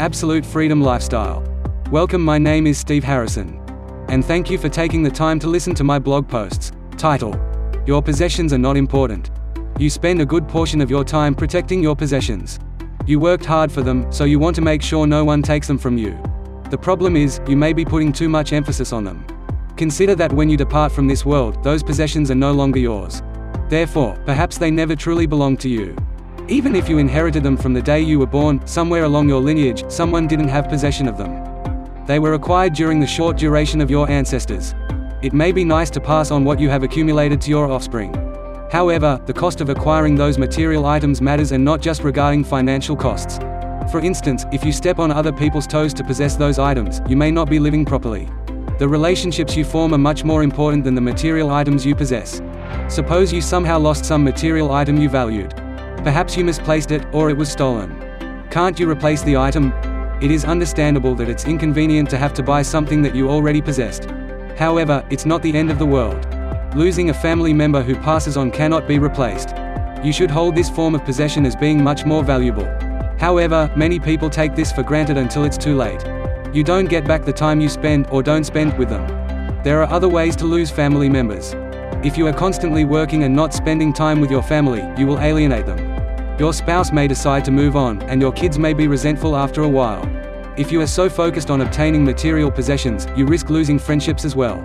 Absolute Freedom Lifestyle. Welcome, my name is Steve Harrison. And thank you for taking the time to listen to my blog posts. Title Your possessions are not important. You spend a good portion of your time protecting your possessions. You worked hard for them, so you want to make sure no one takes them from you. The problem is, you may be putting too much emphasis on them. Consider that when you depart from this world, those possessions are no longer yours. Therefore, perhaps they never truly belong to you. Even if you inherited them from the day you were born, somewhere along your lineage, someone didn't have possession of them. They were acquired during the short duration of your ancestors. It may be nice to pass on what you have accumulated to your offspring. However, the cost of acquiring those material items matters and not just regarding financial costs. For instance, if you step on other people's toes to possess those items, you may not be living properly. The relationships you form are much more important than the material items you possess. Suppose you somehow lost some material item you valued. Perhaps you misplaced it, or it was stolen. Can't you replace the item? It is understandable that it's inconvenient to have to buy something that you already possessed. However, it's not the end of the world. Losing a family member who passes on cannot be replaced. You should hold this form of possession as being much more valuable. However, many people take this for granted until it's too late. You don't get back the time you spend or don't spend with them. There are other ways to lose family members. If you are constantly working and not spending time with your family, you will alienate them. Your spouse may decide to move on, and your kids may be resentful after a while. If you are so focused on obtaining material possessions, you risk losing friendships as well.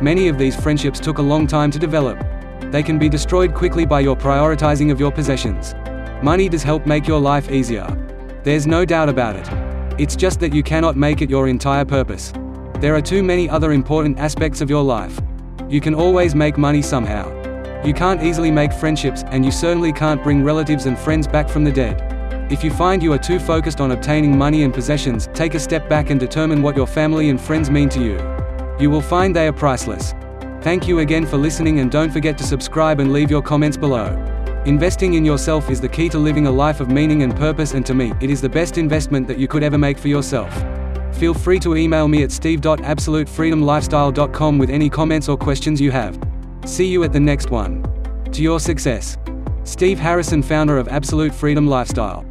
Many of these friendships took a long time to develop. They can be destroyed quickly by your prioritizing of your possessions. Money does help make your life easier. There's no doubt about it. It's just that you cannot make it your entire purpose. There are too many other important aspects of your life. You can always make money somehow. You can't easily make friendships, and you certainly can't bring relatives and friends back from the dead. If you find you are too focused on obtaining money and possessions, take a step back and determine what your family and friends mean to you. You will find they are priceless. Thank you again for listening and don't forget to subscribe and leave your comments below. Investing in yourself is the key to living a life of meaning and purpose and to me, it is the best investment that you could ever make for yourself. Feel free to email me at steve.absolutefreedomlifestyle.com with any comments or questions you have. See you at the next one. To your success. Steve Harrison founder of Absolute Freedom Lifestyle.